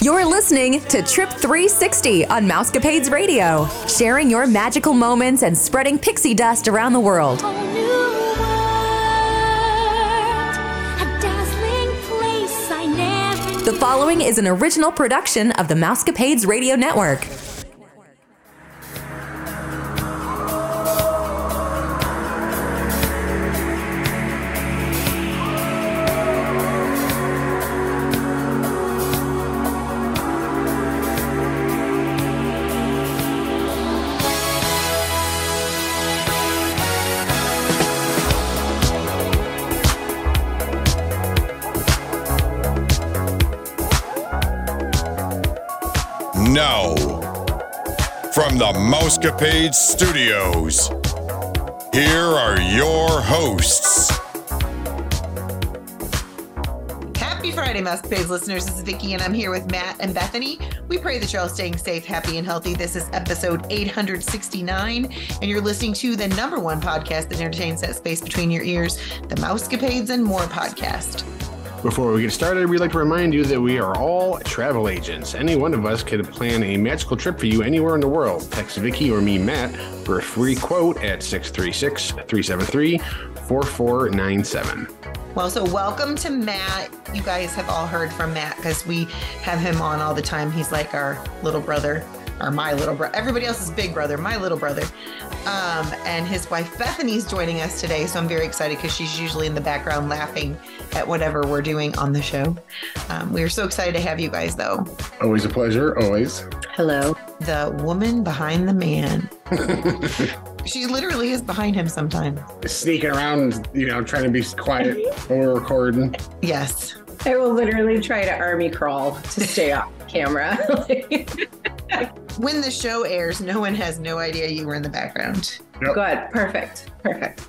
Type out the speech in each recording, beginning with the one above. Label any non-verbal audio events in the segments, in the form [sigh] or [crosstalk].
You're listening to Trip 360 on Mousecapades Radio, sharing your magical moments and spreading pixie dust around the world. The following is an original production of the Mousecapades Radio Network. The Mousecapade Studios, here are your hosts. Happy Friday, Mousecapades listeners. This is Vickie, and I'm here with Matt and Bethany. We pray that you're all staying safe, happy, and healthy. This is episode 869, and you're listening to the number one podcast that entertains that space between your ears, the Mousecapades and More podcast. Before we get started, we'd like to remind you that we are all travel agents. Any one of us could plan a magical trip for you anywhere in the world. Text Vickie or me, Matt, for a free quote at 636 373 4497. Well, so welcome to Matt. You guys have all heard from Matt because we have him on all the time. He's like our little brother, or my little brother. Everybody else's big brother, my little brother. Um, and his wife Bethany's joining us today. So I'm very excited because she's usually in the background laughing at whatever we're doing on the show. Um, we are so excited to have you guys, though. Always a pleasure, always. Hello. The woman behind the man. [laughs] she literally is behind him sometimes. Sneaking around, you know, trying to be quiet [laughs] while we're recording. Yes. I will literally try to army crawl to stay [laughs] off camera. When the show airs, no one has no idea you were in the background. Yep. Good. Perfect. Perfect.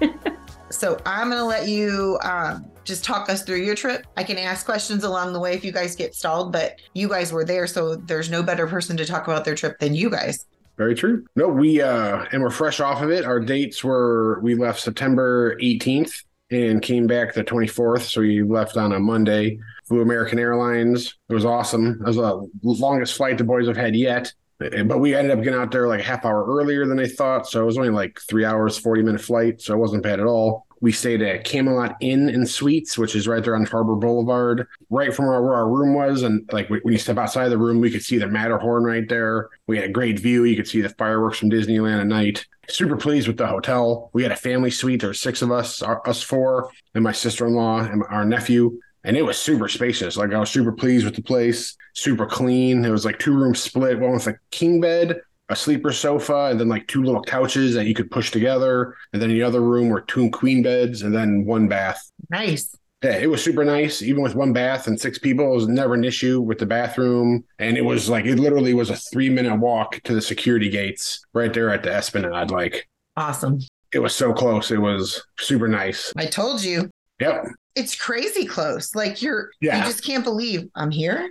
[laughs] so I'm going to let you um, just talk us through your trip. I can ask questions along the way if you guys get stalled, but you guys were there, so there's no better person to talk about their trip than you guys. Very true. No, we uh and we're fresh off of it. Our dates were we left September 18th and came back the 24th. So we left on a Monday. Flew American Airlines. It was awesome. It was the longest flight the boys have had yet. But we ended up getting out there like a half hour earlier than I thought. So it was only like three hours, 40 minute flight. So it wasn't bad at all. We stayed at Camelot Inn and Suites, which is right there on Harbor Boulevard, right from where, our room was. And like when you step outside of the room, we could see the Matterhorn right there. We had a great view. You could see the fireworks from Disneyland at night. Super pleased with the hotel. We had a family suite. There were six of us, our, us four, and my sister in law and our nephew. And it was super spacious. Like I was super pleased with the place, super clean. It was like two rooms split, one with a king bed a sleeper sofa and then like two little couches that you could push together. And then the other room were two queen beds and then one bath. Nice. Yeah, it was super nice. Even with one bath and six people, it was never an issue with the bathroom. And it was like, it literally was a three minute walk to the security gates right there at the Esplanade. Like, awesome. It was so close. It was super nice. I told you. Yep. It's crazy close. Like, you're, yeah. you just can't believe I'm here.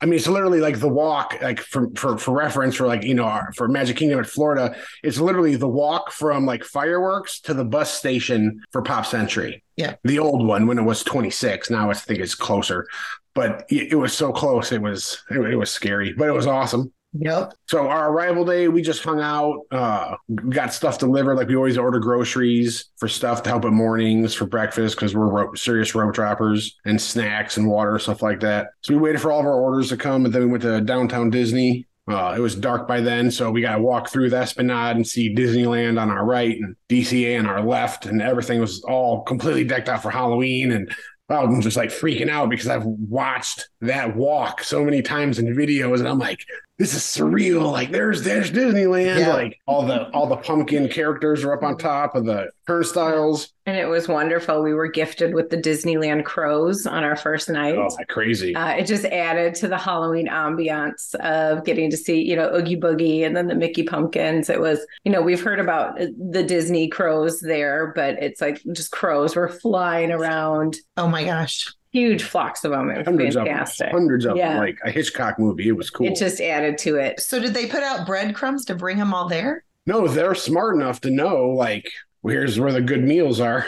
I mean, it's literally like the walk, like for for for reference for like you know our, for Magic Kingdom at Florida, it's literally the walk from like fireworks to the bus station for Pop Century. Yeah, the old one when it was 26. Now I think it's closer, but it, it was so close. It was it, it was scary, but it was awesome. Yep. So our arrival day, we just hung out, uh, got stuff delivered. Like we always order groceries for stuff to help at mornings for breakfast because we're ro- serious road droppers and snacks and water stuff like that. So we waited for all of our orders to come, and then we went to downtown Disney. Uh, it was dark by then, so we got to walk through the Esplanade and see Disneyland on our right and DCA on our left, and everything was all completely decked out for Halloween. And I'm just like freaking out because I've watched that walk so many times in videos, and I'm like, this is surreal. Like there's there's Disneyland. Yeah. Like all the all the pumpkin characters are up on top of the turnstiles. And it was wonderful. We were gifted with the Disneyland crows on our first night. Oh, like crazy. Uh, it just added to the Halloween ambiance of getting to see, you know, Oogie Boogie and then the Mickey pumpkins. It was, you know, we've heard about the Disney crows there, but it's like just crows were flying around. Oh my gosh huge flocks of them. It was hundreds fantastic. Of them, hundreds of yeah. them, like a Hitchcock movie. It was cool. It just added to it. So did they put out breadcrumbs to bring them all there? No, they're smart enough to know like here's where the good meals are.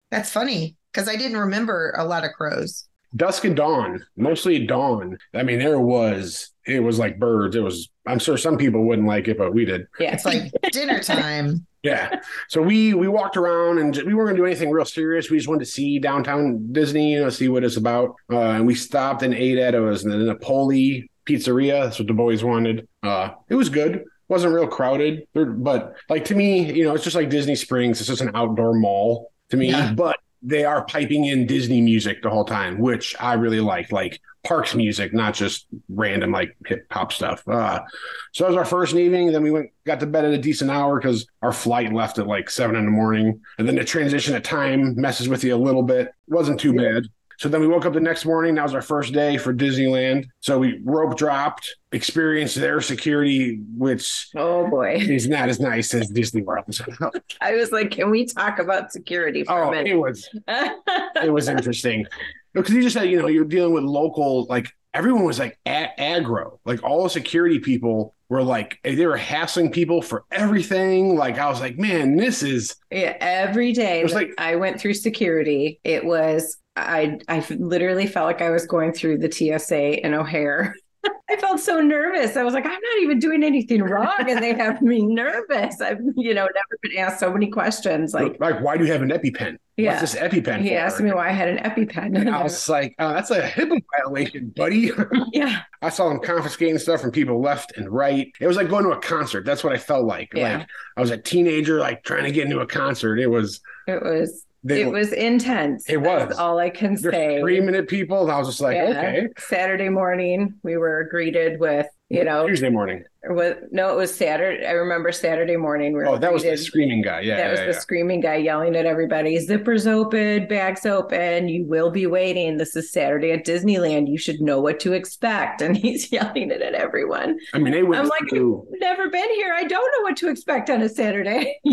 [laughs] That's funny because I didn't remember a lot of crows. dusk and dawn, mostly dawn. I mean, there was it was like birds. It was. I'm sure some people wouldn't like it, but we did. Yeah. It's like dinner time. Yeah. So we we walked around and we weren't gonna do anything real serious. We just wanted to see downtown Disney, you know, see what it's about. Uh, and we stopped and ate at it was the Napoli Pizzeria. That's what the boys wanted. Uh, it was good. wasn't real crowded, but like to me, you know, it's just like Disney Springs. It's just an outdoor mall to me. Yeah. But they are piping in Disney music the whole time, which I really like, like parks music, not just random like hip hop stuff. Uh, so that was our first evening. Then we went, got to bed at a decent hour because our flight left at like seven in the morning. And then the transition of time messes with you a little bit. wasn't too bad. So then we woke up the next morning. That was our first day for Disneyland. So we rope dropped, experienced their security, which Oh boy. is not as nice as Disney World. [laughs] I was like, can we talk about security for oh, a minute? it was it was interesting [laughs] because you just said you know you're dealing with local like everyone was like a- aggro like all the security people were like eh, they were hassling people for everything like i was like man this is Yeah, every day It was like- I went through security, it was I I literally felt like I was going through the TSA in O'Hare. I felt so nervous. I was like, I'm not even doing anything wrong, and they have me nervous. I've you know never been asked so many questions. Like like why do you have an EpiPen Yeah. what's this EpiPen he for? asked me why I had an EpiPen. and I was like, oh, that's a HIPAA violation, buddy. [laughs] yeah, I saw them confiscating stuff from people left and right. It was like going to a concert. That's what I felt like. Yeah. Like I was a teenager, like trying to get into a concert. It was it was they, it was intense. It was. That's all I can they're say. Three minute people. I was just like, Yeah. okay. Saturday morning, we were greeted with you know Tuesday morning. Or was, no, it was Saturday. I remember Saturday morning. We were Oh, that was the screaming guy. Yeah, that was yeah, the yeah. screaming guy yelling at everybody. Zippers open, bags open. You will be waiting. This is Saturday at Disneyland. You should know what to expect. And he's [laughs] yelling it at everyone. I mean, they went I'm like, through. Never been here. I don't know what to expect on a Saturday. [laughs]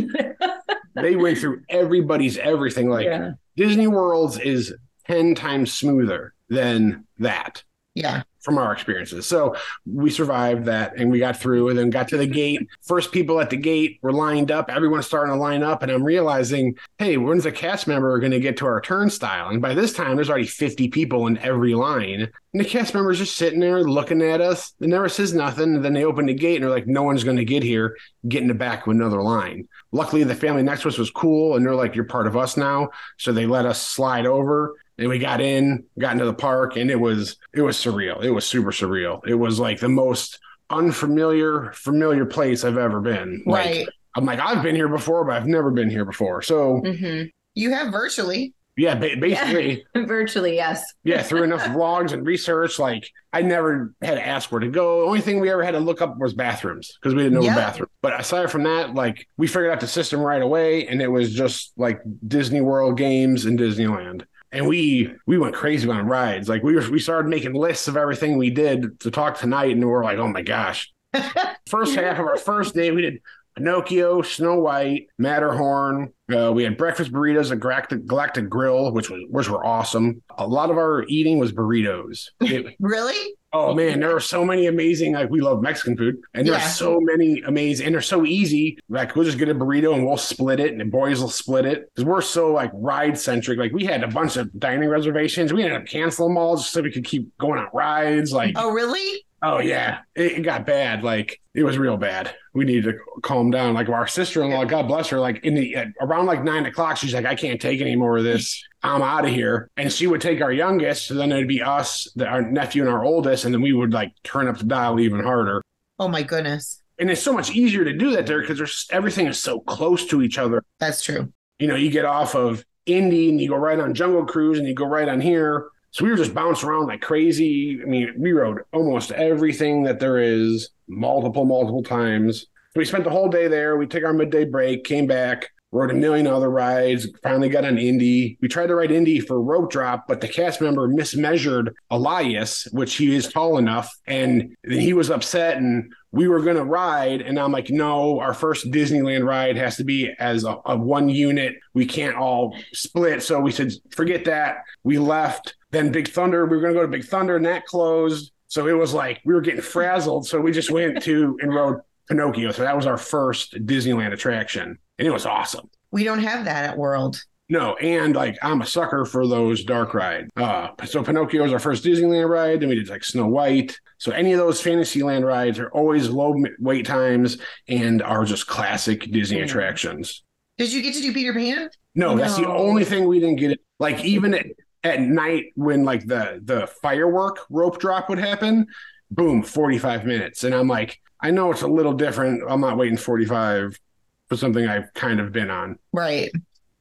They went through everybody's everything. Like yeah. Disney World's is ten times smoother than that. Yeah. From our experiences. So we survived that and we got through and then got to the gate. First people at the gate were lined up. Everyone's starting to line up. And I'm realizing, hey, when's the cast member going to get to our turnstile? And by this time, there's already 50 people in every line. And the cast member's just sitting there looking at us. They never says nothing. And then they open the gate and they're like, no one's going to get here. Get in the back of another line. Luckily, the family next to us was cool. And they're like, you're part of us now. So they let us slide over and we got in, got into the park, and it was it was surreal. It was super surreal. It was like the most unfamiliar, familiar place I've ever been. Like, Right. I'm like, I've been here before, but I've never been here before. So Mhm. You have virtually. yeah, ba- basically, [laughs] Virtually, yes. yeah, through enough [laughs] vlogs and research, like I never had to ask where to go. The only thing we ever had to look up was bathrooms because we didn't know Yeah. the bathroom. But aside from that, like we figured out the system right away, and it was just like Disney World games and Disneyland. And we we went crazy on rides. Like we were, we started making lists of everything we did to talk tonight, and we we're like, oh my gosh. [laughs] first half of our first day, we did Pinocchio, Snow White, Matterhorn. Uh, we had breakfast burritos at Galactic, Galactic Grill, which was which were awesome. A lot of our eating was burritos. It- [laughs] Really? oh man, there are so many amazing. Like we love Mexican food, and there's Yeah. so many amazing, and they're so easy. Like we'll just get a burrito and we'll split it, and the boys will split it because we're so like ride centric. Like we had a bunch of dining reservations. We ended up canceling them all just so we could keep going on rides. Like Oh, really? Oh yeah, it, it got bad. Like it was real bad. We needed to calm down. Like our sister in law, God bless her, like in the at, around like nine o'clock, she's like, I can't take any more of this. I'm out of here. And she would take our youngest, so then it'd be us, the, our nephew, and our oldest, and then we would like turn up the dial even harder. Oh my goodness. And it's so much easier to do that there because there's everything is so close to each other. That's true. You know, you get off of Indy and you go right on Jungle Cruise and you go right on here. So we were just bouncing around like crazy. I mean, we rode almost everything that there is multiple, multiple times. We spent the whole day there. We took our midday break, came back, rode a million other rides, finally got on Indy. We tried to ride Indy for rope drop, but the cast member mismeasured Elias, which he is tall enough, and he was upset and we were going to ride and i'm like no our first disneyland ride has to be as a, a one unit. We can't all split. So we said forget that. We left. Then big thunder we were going to go to big thunder and that closed. So it was like we were getting frazzled. So we just went to and rode pinocchio. So that was our first disneyland attraction and it was awesome We don't have that at World. No, and like I'm a sucker for those dark rides. Uh, so Pinocchio was our first Disneyland ride. Then we did like Snow White. So any of those Fantasyland rides are always low wait times and are just classic Disney attractions. Did you get to do Peter Pan? No, that's the only thing we didn't get. It like even at, at night when like the the firework rope drop would happen, boom, forty five minutes, and I'm like, I know it's a little different. I'm not waiting forty five for something I've kind of been on. Right.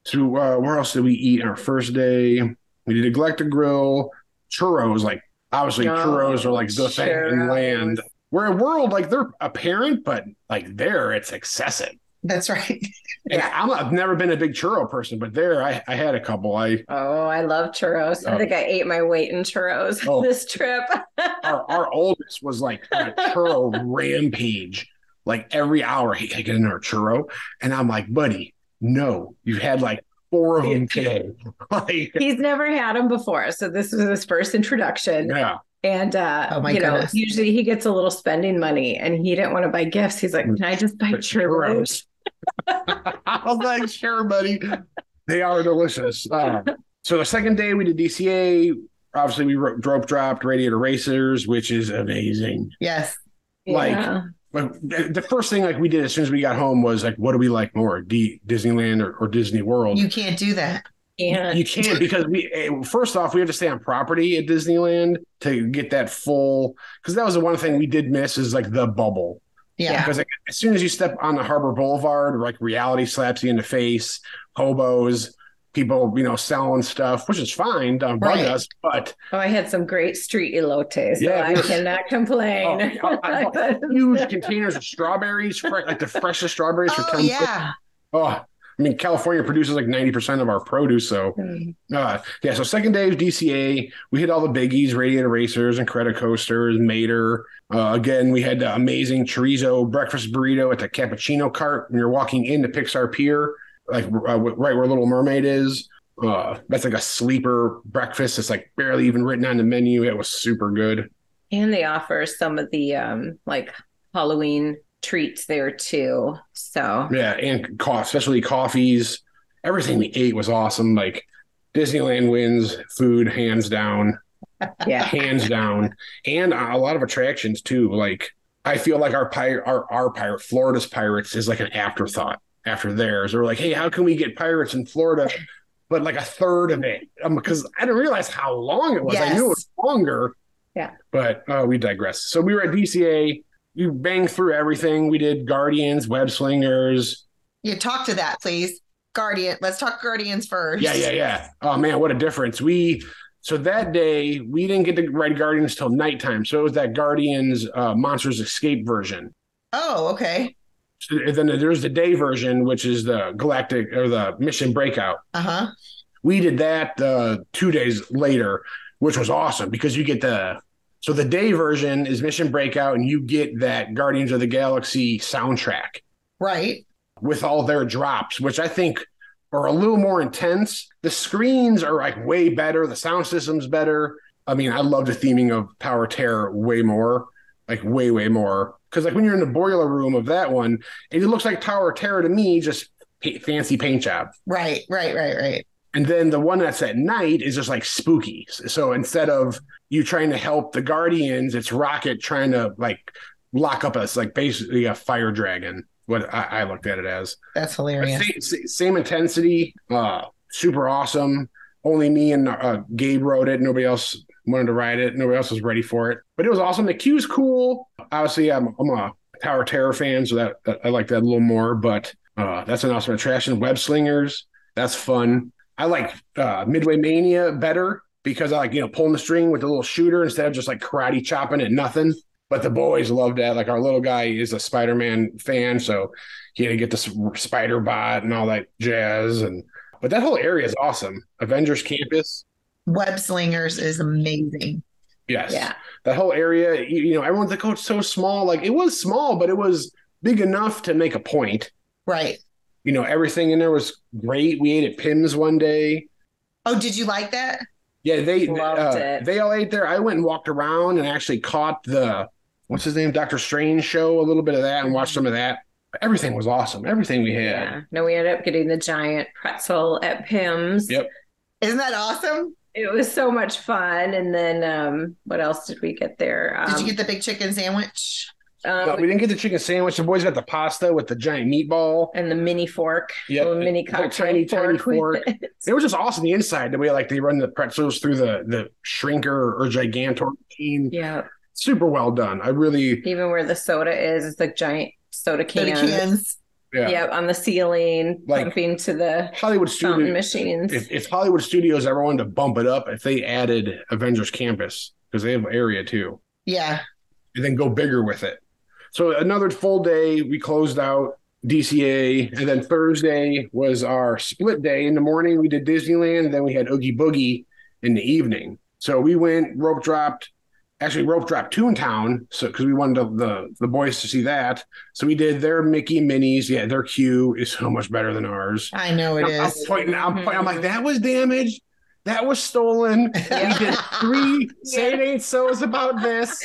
So uh, where else did we eat our first day? We did a Galactic Grill, churros. Like obviously, Oh, churros are like the thing in land. Where a world like they're apparent, but like there it's excessive. That's right. [laughs] And I'm, I've never been a big churro person, but there I, I had a couple. I Oh, I love churros. Oh. I think I ate my weight in churros Oh. this trip. [laughs] our, our oldest was like a churro rampage. Like every hour, he could get another churro, and I'm like, buddy, no, you've had like four of them today. [laughs] like, He's never had them before, so this was his first introduction. yeah, And uh, Oh my you know, usually he gets a little spending money, and he didn't want to buy gifts. He's like, "Can I just buy But churros?" [laughs] I was like, sure, buddy. They are delicious. Uh, so the second day we did DCA. Obviously, we ro- rope dropped Radiator Racers, which is amazing. Yes. Like, Yeah. But the first thing like we did as soon as we got home was like, what do we like more, D- Disneyland or, or Disney World? You can't do that. and You can't because we eh, first off we have to stay on property at Disneyland to get that full because that was the one thing we did miss is like the bubble Yeah. because like, as soon as you step on the Harbor Boulevard like reality slaps you in the face hobos people you know selling stuff which is fine don't bug Right. us but oh, I had some great street elotes, so Yeah, I cannot complain. Oh, I- [laughs] I- huge containers of strawberries like the freshest strawberries for Oh 10 yeah. oh I mean, California produces like 90% of our produce. So, uh, yeah. So, second day of DCA, we hit all the biggies Radiator Racers and Credit Coasters, Mater. Uh, again, we had the amazing chorizo breakfast burrito at the Cappuccino cart when you're walking into Pixar Pier, like uh, right where Little Mermaid is. Uh, that's like a sleeper breakfast. It's like barely even written on the menu. It was super good. And they offer some of the um like Halloween treats there too. So Yeah, and coffee, especially coffees. Everything we ate was awesome. Like Disneyland wins food hands down, [laughs] yeah. hands down, and a lot of attractions too. Like I feel like our pirate, our our pirate, Florida's pirates is like an afterthought after theirs. Or like, hey, how can we get pirates in Florida? But like a third of it, um, because I didn't realize how long it was. I knew it was longer. Yeah. But uh, we digress. So we were at DCA. We banged through everything. We did Guardians, Web Slingers, You talk to that, please. Guardian. Let's talk Guardians first. Yeah, yeah, yeah. Oh man, what a difference. We so that day we didn't get to ride Guardians till nighttime. So it was that Guardians uh, Monsters Escape version. Oh, okay. So then there's the day version, which is the Galactic or the Mission Breakout. Uh huh. We did that uh, two days later, which was awesome because you get the so the day version is Mission Breakout, and you get that Guardians of the Galaxy soundtrack. Right. with all their drops, which I think are a little more intense. The screens are like way better. The sound system's better. I mean, I love the theming of Tower Terror way more, like way, way more. Because like when you're in the boiler room of that one, it looks like Tower of Terror to me, just fancy paint job. Right. Right. Right. Right. And then the one that's at night is just like spooky. So instead of you trying to help the Guardians, it's Rocket trying to like lock up us, like basically a fire dragon. What I, I looked at it as. That's hilarious. Same, same intensity, uh, super awesome. Only me and uh, Gabe wrote it. Nobody else wanted to ride it. Nobody else was ready for it. But it was awesome. The queue's cool. Obviously, I'm, I'm a Tower Terror fan, so that, that I like that a little more. But uh, that's an awesome attraction. Web Slingers, that's fun. I like uh, Midway Mania better because I like you know pulling the string with a little shooter instead of just like karate chopping at nothing. But the boys love that. Like our little guy is a Spider-Man fan, so he had to get the spider bot and all that jazz. And but that whole area is awesome. Avengers Campus, Web Slingers is amazing. yes, Yeah. That whole area, you, you know, everyone's like, "Oh, it's so small." Like it was small, but it was big enough to make a point. Right. You know, everything in there was great. We ate at Pym's one day. Oh, did you like that? Yeah, they Loved uh, it. they all ate there. I went and walked around and actually caught the what's his name, Doctor Strange show, a little bit of that, and watched some of that. everything was awesome. Everything we had. Yeah. No, we ended up getting the giant pretzel at Pym's. Yep. Isn't that awesome? It was so much fun. And then um, what else did we get there? Um, Did you get the big chicken sandwich? um, No, we didn't get the chicken sandwich. The boys got the pasta with the giant meatball. and the mini fork, Yep. little mini cocktail tiny, tiny fork. with fork. it. It was just awesome. The inside, the way like they run the pretzels through the the shrinker or gigantor machine. yeah. Super well done. I really Even where the soda is, it's like giant soda For the cans. Yeah. Yep, on the ceiling, Like- pumping to the Hollywood Studios. machines. If, if Hollywood Studios ever wanted to bump it up, if they added Avengers Campus because they have an area too, Yeah. and then go bigger with it. So another full day. We closed out DCA, and then Thursday was our split day. In the morning, we did Disneyland. and Then we had Oogie Boogie in the evening. So we went rope dropped. Actually, rope dropped Toontown, so because we wanted the, the the boys to see that. So we did their Mickey Minis. Yeah, their queue is so much better than ours. I know it I'm, I'm pointing, I'm, pointing, I'm like, that was damaged. That was stolen. [laughs] We did three [laughs] say it ain't so's about this.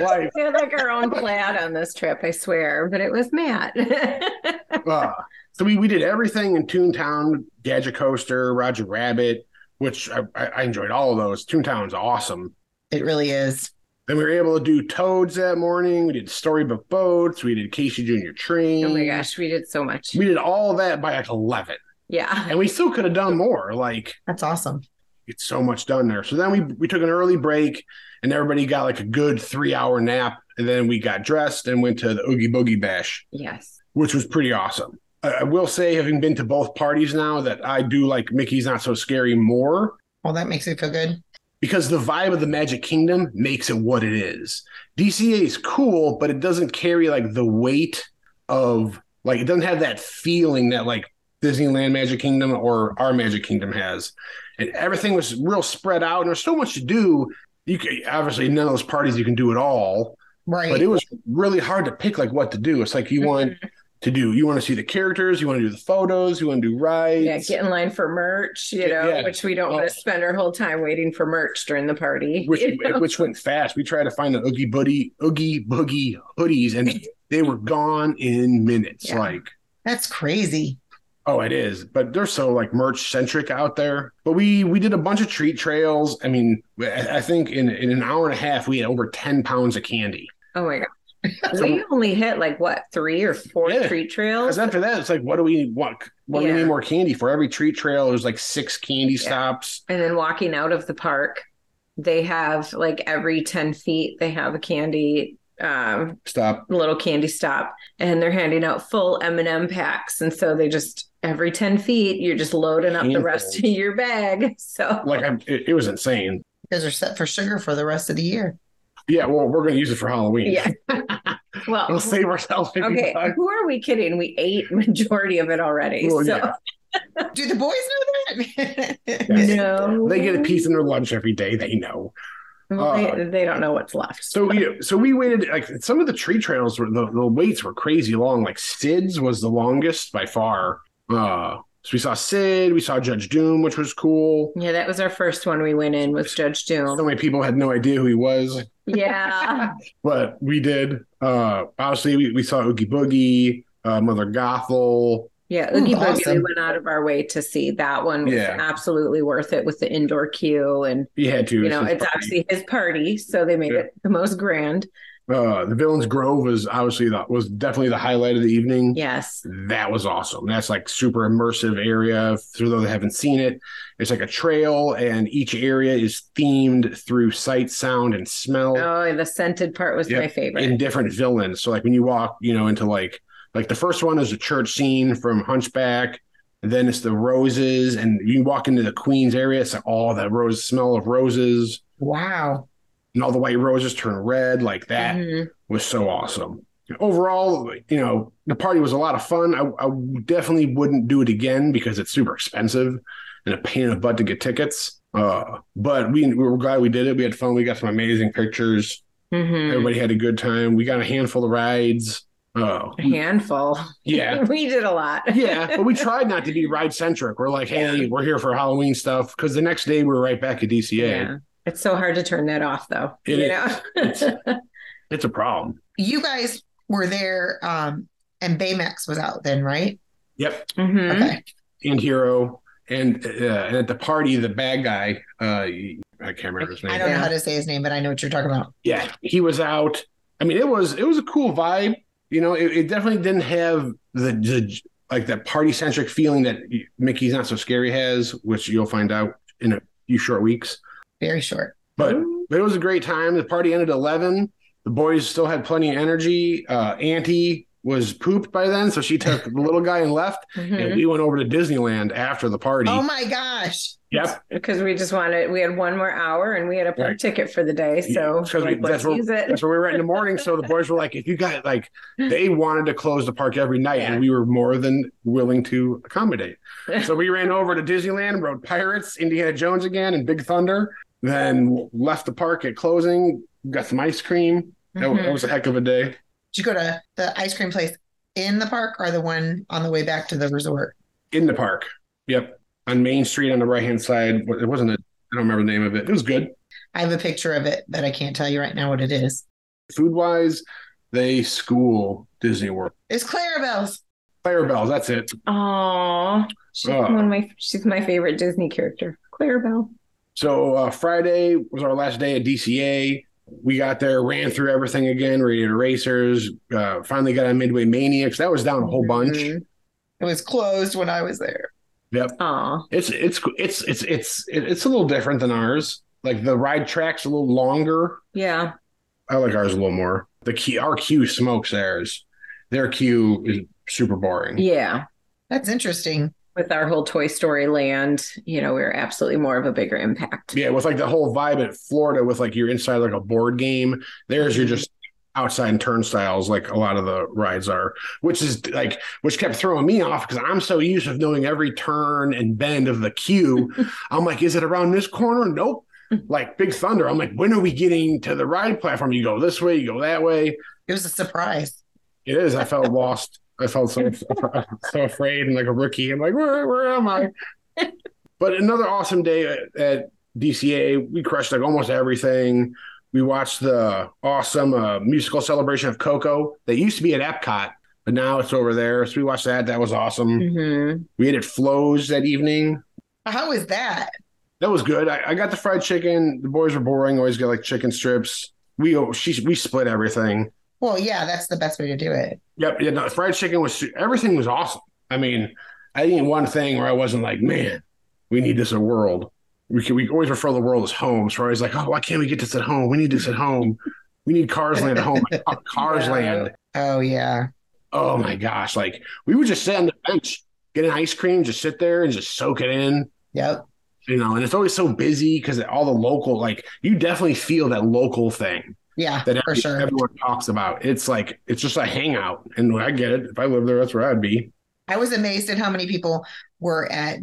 Like, we had like our own plan on this trip, I swear, but it was Matt. [laughs] uh, so we, we did everything in Toontown, Gadget Coaster, Roger Rabbit, which I, I I enjoyed all of those. Toontown's awesome. It really is. Then we were able to do Toads that morning. We did Storybook Boats. We did Casey Junior Train. oh my gosh, we did so much. We did all that by like 11. Yeah. [laughs] And we still could have done more. Like, That's awesome. it's so much done there. So then we we took an early break and everybody got like a good three hour nap. And then we got dressed and went to the Oogie Boogie Bash, Yes. which was pretty awesome. I, I will say, having been to both parties now, that I do like Mickey's Not So Scary more Well, that makes me feel good. Because the vibe of the Magic Kingdom makes it what it is. DCA is cool, but it doesn't carry like the weight of like it doesn't have that feeling that like Disneyland Magic Kingdom or our Magic Kingdom has. And everything was real spread out, and there's so much to do. You can obviously none of those parties you can do it all, Right. but it was really hard to pick like what to do. It's like you want mm-hmm. To do you want to see the characters, you want to do the photos, you want to do rides. Yeah, get in line for merch, you know, Yeah. which we don't want to spend our whole time waiting for merch during the party. [laughs] which you know? which went fast. We tried to find the Oogie Buddy Oogie Boogie hoodies, and they were gone in minutes. Yeah. Like, That's crazy. oh, it is. But they're so like merch centric out there. But we we did a bunch of treat trails. I mean, I I think in in an hour and a half we had over ten pounds of candy. oh my god. We only hit like what three or four Yeah. treat trails. Because after that, it's like, what do we want? What do we need more candy for? Every treat trail, there's like six candy stops. And then walking out of the park, they have like every 10 feet, they have a candy, um, Stop. little candy stop, and they're handing out full M&M packs. And so they just, every 10 feet, you're just loading up the rest of your bag. [laughs] So Like, I'm, it, it was insane. You guys are set for sugar for the rest of the year. Yeah, well, we're gonna use it for Halloween. yeah. [laughs] [laughs] Well, we'll save ourselves. okay. bucks. Who are we kidding? We ate majority of it already. Well, so yeah. [laughs] Do the boys know that? Yes. no. They get a piece in their lunch every day. They know. Well, they, Uh, they don't know what's left. So we so we waited like some of the tree trails were the, the waits were crazy long. Like Sid's was the longest by far. Uh so we saw Sid, we saw Judge Doom, which was cool. yeah, that was our first one we went in with Judge Doom. So Doom. many people had no idea who he was, Yeah. [laughs] but we did. Uh obviously we, we saw Oogie Boogie, uh, Mother Gothel. Yeah, Ooh, Oogie Boogie, we went out of our way to see. That one was Yeah. absolutely worth it with the indoor queue. And, He had to. you know, it's party. obviously his party. So they made Yeah. it the most grand. Uh the Villains Grove was obviously the, was definitely the highlight of the evening. Yes. That was awesome. That's like super immersive area. For those that haven't seen it, it's like a trail, and each area is themed through sight, sound, and smell Oh, the scented part was Yep. my favorite. in different villains. So like when you walk, you know, into like like the first one is a church scene from Hunchback. And then it's the roses, and you walk into the Queen's area. It's like all that rose smell of roses, wow. And all the white roses turn red. Like that Mhm. was so awesome. Overall, you know, the party was a lot of fun. I, I definitely wouldn't do it again because it's super expensive and a pain in the butt to get tickets. Uh, but we, we were glad we did it. We had fun. We got some amazing pictures. Mhm. Everybody had a good time. We got a handful of rides. Oh, A handful. yeah. [laughs] we did a lot. Yeah, but we [laughs] tried not to be ride centric. We're like, hey, we're here for Halloween stuff because the next day we were right back at DCA. Yeah. It's so hard to turn that off, though. It you is. know? [laughs] It's a problem. You guys were there um, And Baymax was out then, right? Yep. Mhm. Okay. And Hero. And, uh, and at the party, the bad guy, uh, I can't remember his name. I don't know Yeah. how to say his name, but I know what you're talking about. yeah, he was out. I mean, it was it was a cool vibe. You know, it, it definitely didn't have the, the like that party centric feeling that Mickey's Not So Scary has, which you'll find out in a few short weeks. Very short. But but it was a great time. The party ended at eleven. The boys still had plenty of energy. Uh, Auntie was pooped by then, so she took the little guy and left. Mhm. [laughs] And we went over to Disneyland after the party. Oh my gosh. yep. because we just wanted we had one more hour and we had a park Right. ticket for the day so Because we- like, let's that's where use it that's where we were at in the morning. So the [laughs] boys were like, if you got like they wanted to close the park every night, Yeah. and we were more than willing to accommodate. [laughs] So we ran over to Disneyland, rode Pirates, Indiana Jones again, and Big Thunder. Then left the park at closing, got some ice cream. That, wa- that mm-hmm. was a heck of a day. Did you go to the ice cream place in the park or the one on the way back to the resort? In the park. Yep. On Main Street on the right hand side. It wasn't a I don't remember the name of it. It was good. I have a picture of it, but I can't tell you right now what it is. Food wise, they school Disney World. It's Clarabelle's. Clarabelle's, that's it. oh she's Oh. one of my she's my favorite disney character clarabelle So uh, Friday was our last day at DCA. We got there, ran through everything again, Radiator Racers. Uh, finally got on Midway Maniacs. That was down a whole bunch. Mhm. It was closed when I was there. Yep, Aw. it's it's it's it's it's it's a little different than ours. Like the ride track's a little longer. yeah I like ours a little more. The key, our queue smokes theirs. Their queue is super boring. yeah That's interesting. With our whole toy story land you know we are absolutely more of a bigger impact Yeah, with like the whole vibe at Florida, with like you're inside like a board game. There's you're mm-hmm. just outside in turnstiles, like a lot of the rides are, which is like, which kept throwing me off because I'm so used to knowing every turn and bend of the queue. [laughs] I'm like, is it around this corner? Nope. Mm-hmm. Like Big Thunder, I'm like, when are we getting to the ride platform? You go this way, you go that way. It was a surprise. It is. I felt lost. I felt so so afraid and like a rookie. I'm like, where where am I? [laughs] but another awesome day at, at DCA. We crushed like almost everything. We watched the awesome uh, musical celebration of Coco that used to be at Epcot, but now it's over there. So we watched that. That was awesome. Mhm. We ate at Flo's that evening. How was that? That was good. I, I got the fried chicken. The boys were boring. Always get like chicken strips. We she we split everything. Well, yeah, that's the best way to do it. Yep. Yeah, no, fried chicken was everything was awesome. I mean, I didn't one thing where I wasn't like, man, we need this at World. We can, we always refer to the world as home. So I was like, oh, why can't we get this at home? We need this at home. We need Cars Land at home. [laughs] Cars Yeah. Land. Oh yeah. Oh my gosh. Like we would just sit on the bench, get an ice cream, just sit there and just soak it in. Yep. You know, and it's always so busy because all the local, like you definitely feel that local thing Yeah, that for every- sure. everyone talks about. It's like it's just a hangout, and I get it. If I lived there, that's where I'd be. I was amazed at how many people were at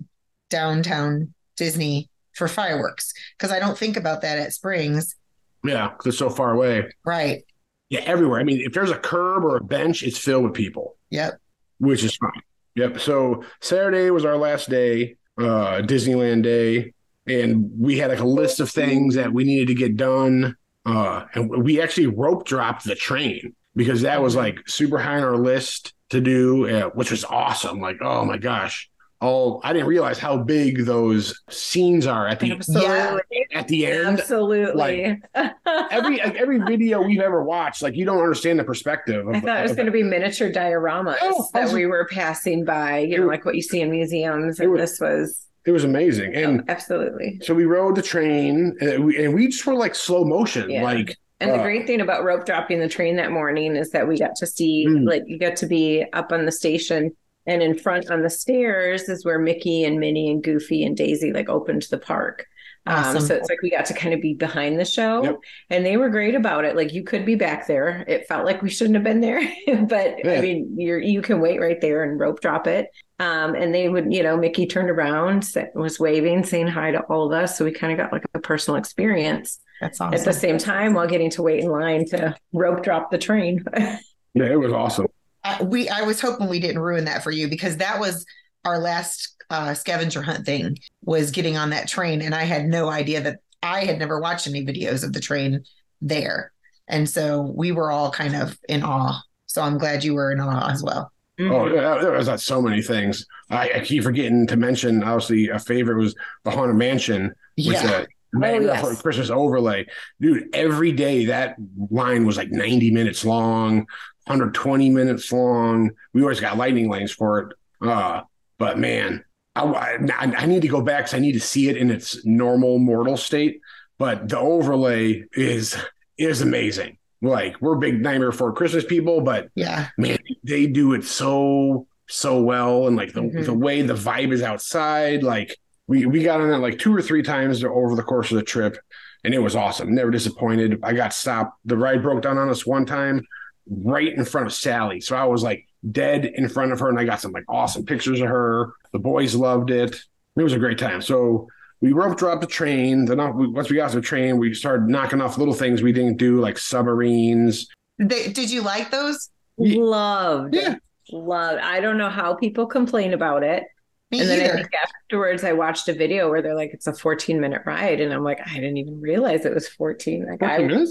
downtown Disney for fireworks because I don't think about that at Springs. Yeah, because it's so far away. Right. Yeah, everywhere. I mean, if there's a curb or a bench, it's filled with people, Yep. which is fine. Yep. So Saturday was our last day, uh, Disneyland day, and we had like a list of things that we needed to get done. Uh, and we actually rope dropped the train because that was like super high on our list to do, uh, which was awesome. Like, oh my gosh. Oh, I didn't realize how big those scenes are at the Absolutely. at the end. Absolutely. Every like, every video we've ever watched, like you don't understand the perspective. Of, I thought it was going to be miniature dioramas Oh, that we were passing by, you know, like what you see in museums. And was- this was It was amazing, and oh, absolutely. so we rode the train, and we, and we just were like slow motion, Yeah. like And the Uh, great thing about rope dropping the train that morning is that we got to see, Mm. like, you got to be up on the station, and in front on the stairs is where Mickey and Minnie and Goofy and Daisy like opened the park. Um, so it's like we got to kind of be behind the show, Yep. and they were great about it. Like you could be back there. It felt like we shouldn't have been there, [laughs] but Yeah. I mean, you're you can wait right there and rope drop it. Um, and they would, you know, Mickey turned around, was waving, saying hi to all of us. So we kind of got like a personal experience That's awesome. at the same time while getting to wait in line to rope drop the train. [laughs] yeah, it was awesome. I, we I was hoping we didn't ruin that for you because that was our last uh, scavenger hunt thing was getting on that train, and I had no idea that I had never watched any videos of the train there, and so we were all kind of in awe. So I'm glad you were in awe as well. Oh, Mhm. yeah, there was uh, so many things. I, I keep forgetting to mention. Obviously, a favorite was the Haunted Mansion with Yeah. the Nightmare yes. Christmas overlay. Dude, every day that line was like 90 minutes long, 120 minutes long. We always got lightning lanes for it. Uh, but man, I, I, need to go back because I need to see it in its normal mortal state. But the overlay is is amazing. Like we're big Nightmare Before Christmas people, but Yeah. man, they do it so so well, and like the Mhm. the way the vibe is outside. Like we we got on it like two or three times over the course of the trip, and it was awesome. Never disappointed. I got stopped. The ride broke down on us one time, right in front of Sally. So I was like dead in front of her, and I got some like awesome pictures of her. The boys loved it. It was a great time. So we rope dropped the train. Then uh, once we got to the train, we started knocking off little things we didn't do, like submarines. They, did you like those? Loved. Yeah. Loved. I don't know how people complain about it. Me and then I think afterwards I watched a video where they're like, it's a 14 minute ride. And I'm like, I didn't even realize it was 14. Like I,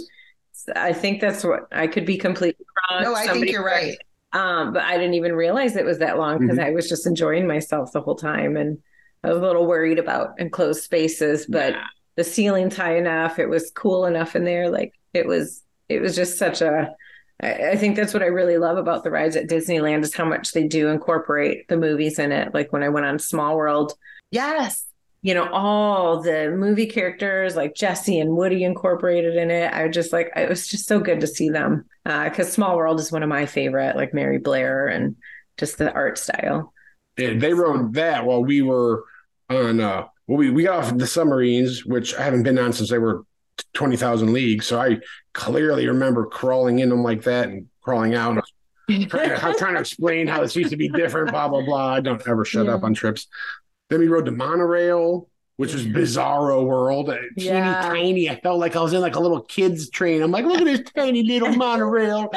I think that's what I could be completely wrong. no, I think you're right. Um, but I didn't even realize it was that long because Mhm. I was just enjoying myself the whole time. And I was a little worried about enclosed spaces, but Nah. the ceiling's high enough. It was cool enough in there. Like it was, it was just such a, I I think that's what I really love about the rides at Disneyland is how much they do incorporate the movies in it. Like when I went on Small World, Yes. You know, all the movie characters like Jesse and Woody incorporated in it. I just like, it was just so good to see them. Uh, cause Small World is one of my favorite, like Mary Blair and just the art style. Yeah, they wrote that while we were on uh well we, we got off the submarines which i haven't been on since they were 20000 leagues so i clearly remember crawling in them like that and crawling out trying to, I'm trying to [laughs] explain how this used to be different blah blah blah i don't ever shut up on trips then we rode the monorail which was bizarro world. Teeny Yeah. tiny i felt like i was in like a little kids train. I'm like look at this tiny little [laughs] monorail.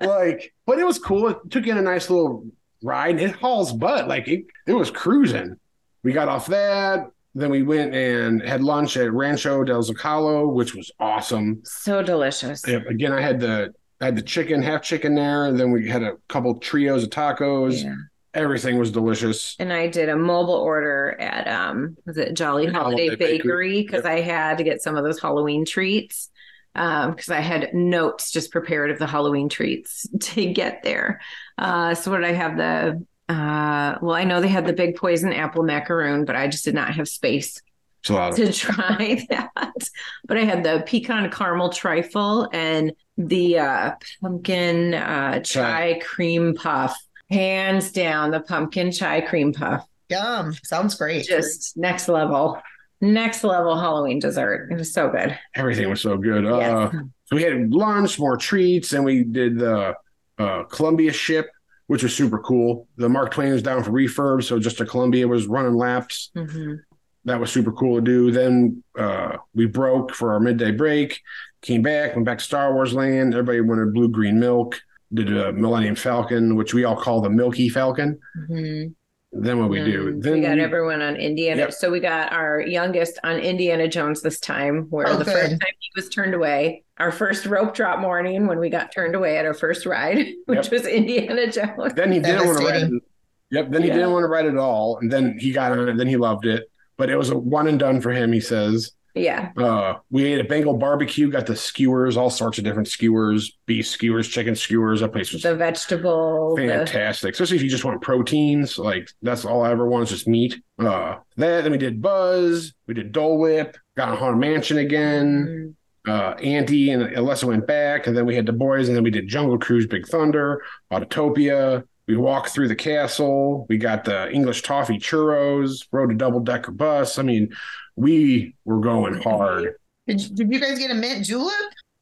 Like but it was cool. It took in a nice little ride. And it hauls butt. Like it, it was cruising. We got off that. Then we went and had lunch at rancho del zocalo which was awesome. So delicious. Yep, again i had the I had the chicken half chicken there. And then we had a couple trios of tacos. Yeah. Everything was delicious And I did a mobile order at um was it Jolly Holiday Holiday Bakery. Because I had to get some of those Halloween treats. Um, because I had notes just prepared of the Halloween treats [laughs] to get there. Uh so what did I have the uh well I know they had the big poison apple macaroon, but I just did not have space it's a lot of to [laughs] try that. But I had the pecan caramel trifle and the uh, pumpkin uh, chai cream puff. Hands down, the pumpkin chai cream puff. Yum. Sounds great. Just next level, next level Halloween dessert. It was so good. everything was so good uh So we had lunch, more treats, and we did the uh, Columbia ship, which was super cool. The Mark Twain was down for refurb, so just a Columbia was running laps. Mhm. That was super cool to do. Then uh, we broke for our midday break, came back, went back to Star Wars Land. Everybody wanted blue green milk. Did a Millennium Falcon, which we all call the Milky Falcon. Mhm. Then what we do? Mm, Then we got everyone on Indiana. Yep. So we got our youngest on Indiana Jones this time, where Oh, the good. first time he was turned away. Our first rope drop morning when we got turned away at our first ride, [laughs] which Yep. was Indiana Jones. Then he didn't want to ride it. Yep. Then he Yeah. didn't want to ride at all. And then he got on it. Then he loved it. But it was a one and done for him, he says. Yeah. Uh, we ate a Bengal barbecue, got the skewers, all sorts of different skewers, beef skewers, chicken skewers. That place was The vegetable. The, fantastic, especially if you just want proteins. Like that's all I ever want is just meat. Uh, that then we did Buzz, we did Dole Whip, got a Haunted Mansion again. Mm, Uh, Auntie and Alessa went back, and then we had the boys, and then we did Jungle Cruise, Big Thunder, Autotopia. We walked through the castle. We got the English toffee churros, rode a double decker bus. I mean, we were going hard. Did, you- did you guys get a mint julep?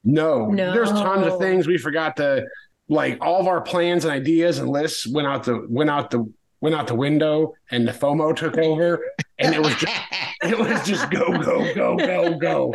No, No. there's tons of things we forgot to like. All of our plans and ideas and lists went out the went out the went out the window, and the FOMO took over, and it was just [laughs] it was just go go go go go,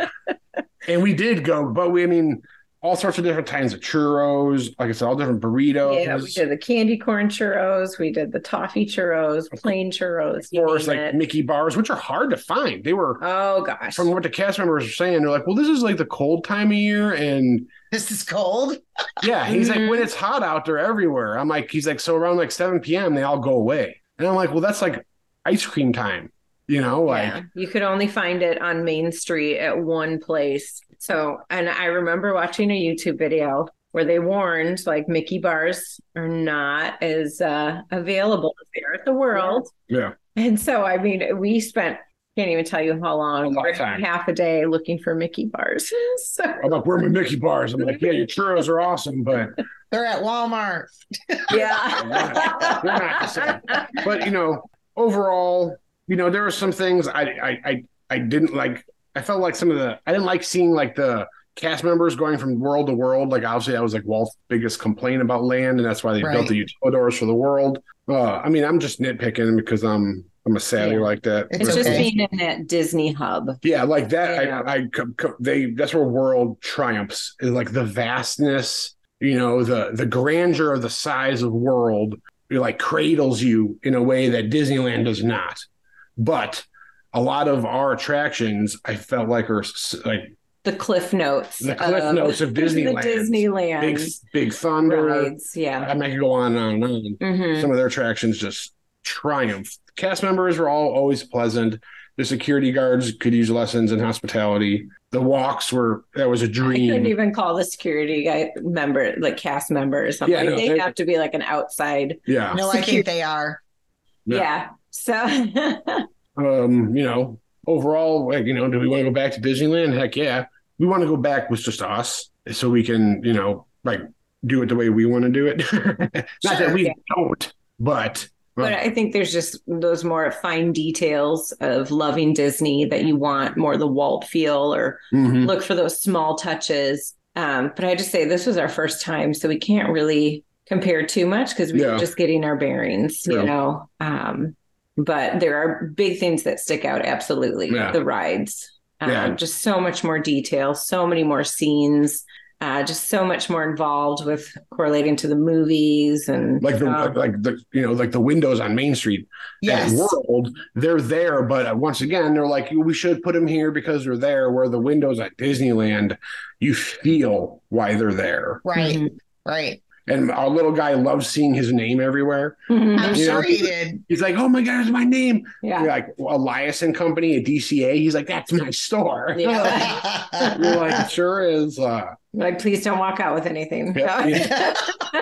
and we did go, but we I mean all sorts of different kinds of churros. Like I said, all different burritos. Yeah, we did the candy corn churros, we did the toffee churros, plain churros. Of course, like it. Mickey bars, which are hard to find. They were oh gosh. from what the cast members were saying. They're like, "Well, this is like the cold time of year, and This is cold. [laughs] yeah." He's Mhm. like, "When it's hot out, they're everywhere." I'm like, "He's like, so around like 7 p.m. they all go away," and I'm like, "Well, that's like ice cream time." You know, like yeah, you could only find it on Main Street at one place. So, and I remember watching a YouTube video where they warned like Mickey bars are not as uh, available as they are at the World. yeah. And so, I mean, we spent can't even tell you how long, lot of time. half a day looking for Mickey bars. [laughs] so, I'm like, "Where are my Mickey bars?" I'm like, "Yeah, your churros are awesome, but [laughs] They're at Walmart. [laughs] yeah. They're not the same. but you know, overall, you know, there are some things I I I, I didn't like. I felt like some of the I didn't like seeing like the cast members going from world to world. Like obviously, that was like Walt's biggest complaint about land, and that's why they Right. built the utilidors for the world. Uh, I mean, I'm just nitpicking because I'm I'm a savvy Yeah. like that. It's It's just okay. being in that Disney hub. Yeah, like that. Yeah. I, I, co- co- they. That's where world triumphs is like the vastness. You know, the the grandeur of the size of world. It like cradles you in a way that Disneyland does not. But a lot of our attractions, I felt like are like The cliff notes. The cliff notes of [laughs] the Disneyland. Disneyland big big thunder. rides. Yeah. I mean, I could go on and on and on Mhm. some of their attractions just triumph. Cast members were all always pleasant. The security guards could use lessons in hospitality. The walks were that was a I couldn't even call the security guy member, like cast members. I'm Yeah, no, they they- have to be like an outside. Yeah. No, I think they are. Yeah. So [laughs] Um, you know, overall, like, you know, do we want to go back to Disneyland? Heck yeah. We want to go back with just us so we can, you know, like do it the way we want to do it. [laughs] Not Sure, that we yeah. don't, but but I think there's just those more fine details of loving Disney that you want more the Walt feel or Mhm. look for those small touches. Um, but I just say this was our first time, so we can't really compare too much because we Yeah. were just getting our bearings, True. you know. Um, but there are big things that stick out. Absolutely, Yeah. the rides, um, Yeah. just so much more detail, so many more scenes, uh, just so much more involved with correlating to the movies and like the um, like the you know like the windows on Main Street Yes. World, they're there, but uh, once again, they're like, we should put them here because they're there. Where the windows at Disneyland, you feel why they're there. Right. Mhm. Right. And our little guy loves seeing his name everywhere. Mhm. I'm You sure know, he did. He's like, oh my God, it's my name. yeah. You're like Elias and Company at DCA. He's like, that's my store. Yeah. [laughs] You're like, it sure is. Uh, Like, please don't walk out with anything. [laughs] Yeah.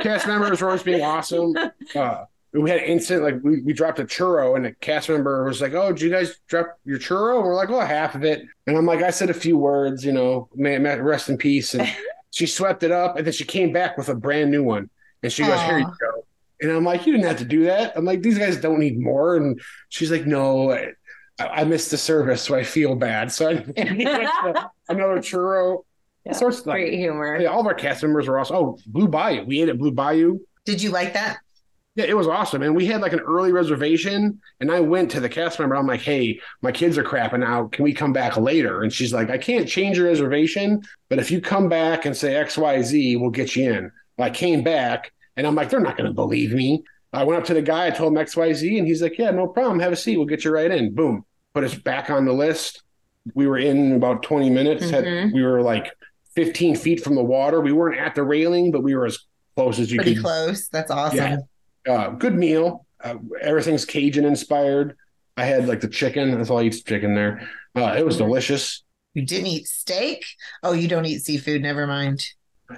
cast members were always being awesome. Uh, we had instant like we, we dropped a churro and a cast member was like, "Oh, did you guys drop your churro?" And we're like, "Oh, half of it." And I'm like, I said a few words, you know, man, man, rest in peace. And [laughs] she swept it up, and then she came back with a brand new one, and she goes, "Here you go." And I'm like, "You didn't have to do that." I'm like, "These guys don't need more." And she's like, "No." I, I missed the service, so I feel bad. So I [laughs] another churro. Yeah, sorts of like, Great humor. yeah, all of our cast members were awesome. Oh, Blue Bayou. We ate at Blue Bayou. Did you like that? Yeah, it was awesome. And we had like an early reservation. And I went to the cast member. I'm like, hey, my kids are crapping out. Can we come back later? And she's like, I can't change your reservation, but if you come back and say XYZ, we'll get you in. I came back and I'm like, they're not going to believe me. I went up to the guy, I told him XYZ, and he's like, yeah, no problem. Have a seat. We'll get you right in. Boom. Put us back on the list. We were in about 20 minutes. Had, Mhm. we were like 15 feet from the water. We weren't at the railing, but we were as close as you Pretty could close. That's awesome. Yeah. Uh, good meal. Uh, everything's Cajun inspired. I had like the chicken. That's all I eat chicken there. Uh, it was Mm-hmm. delicious. You didn't eat steak? Oh, you don't eat seafood. Never mind.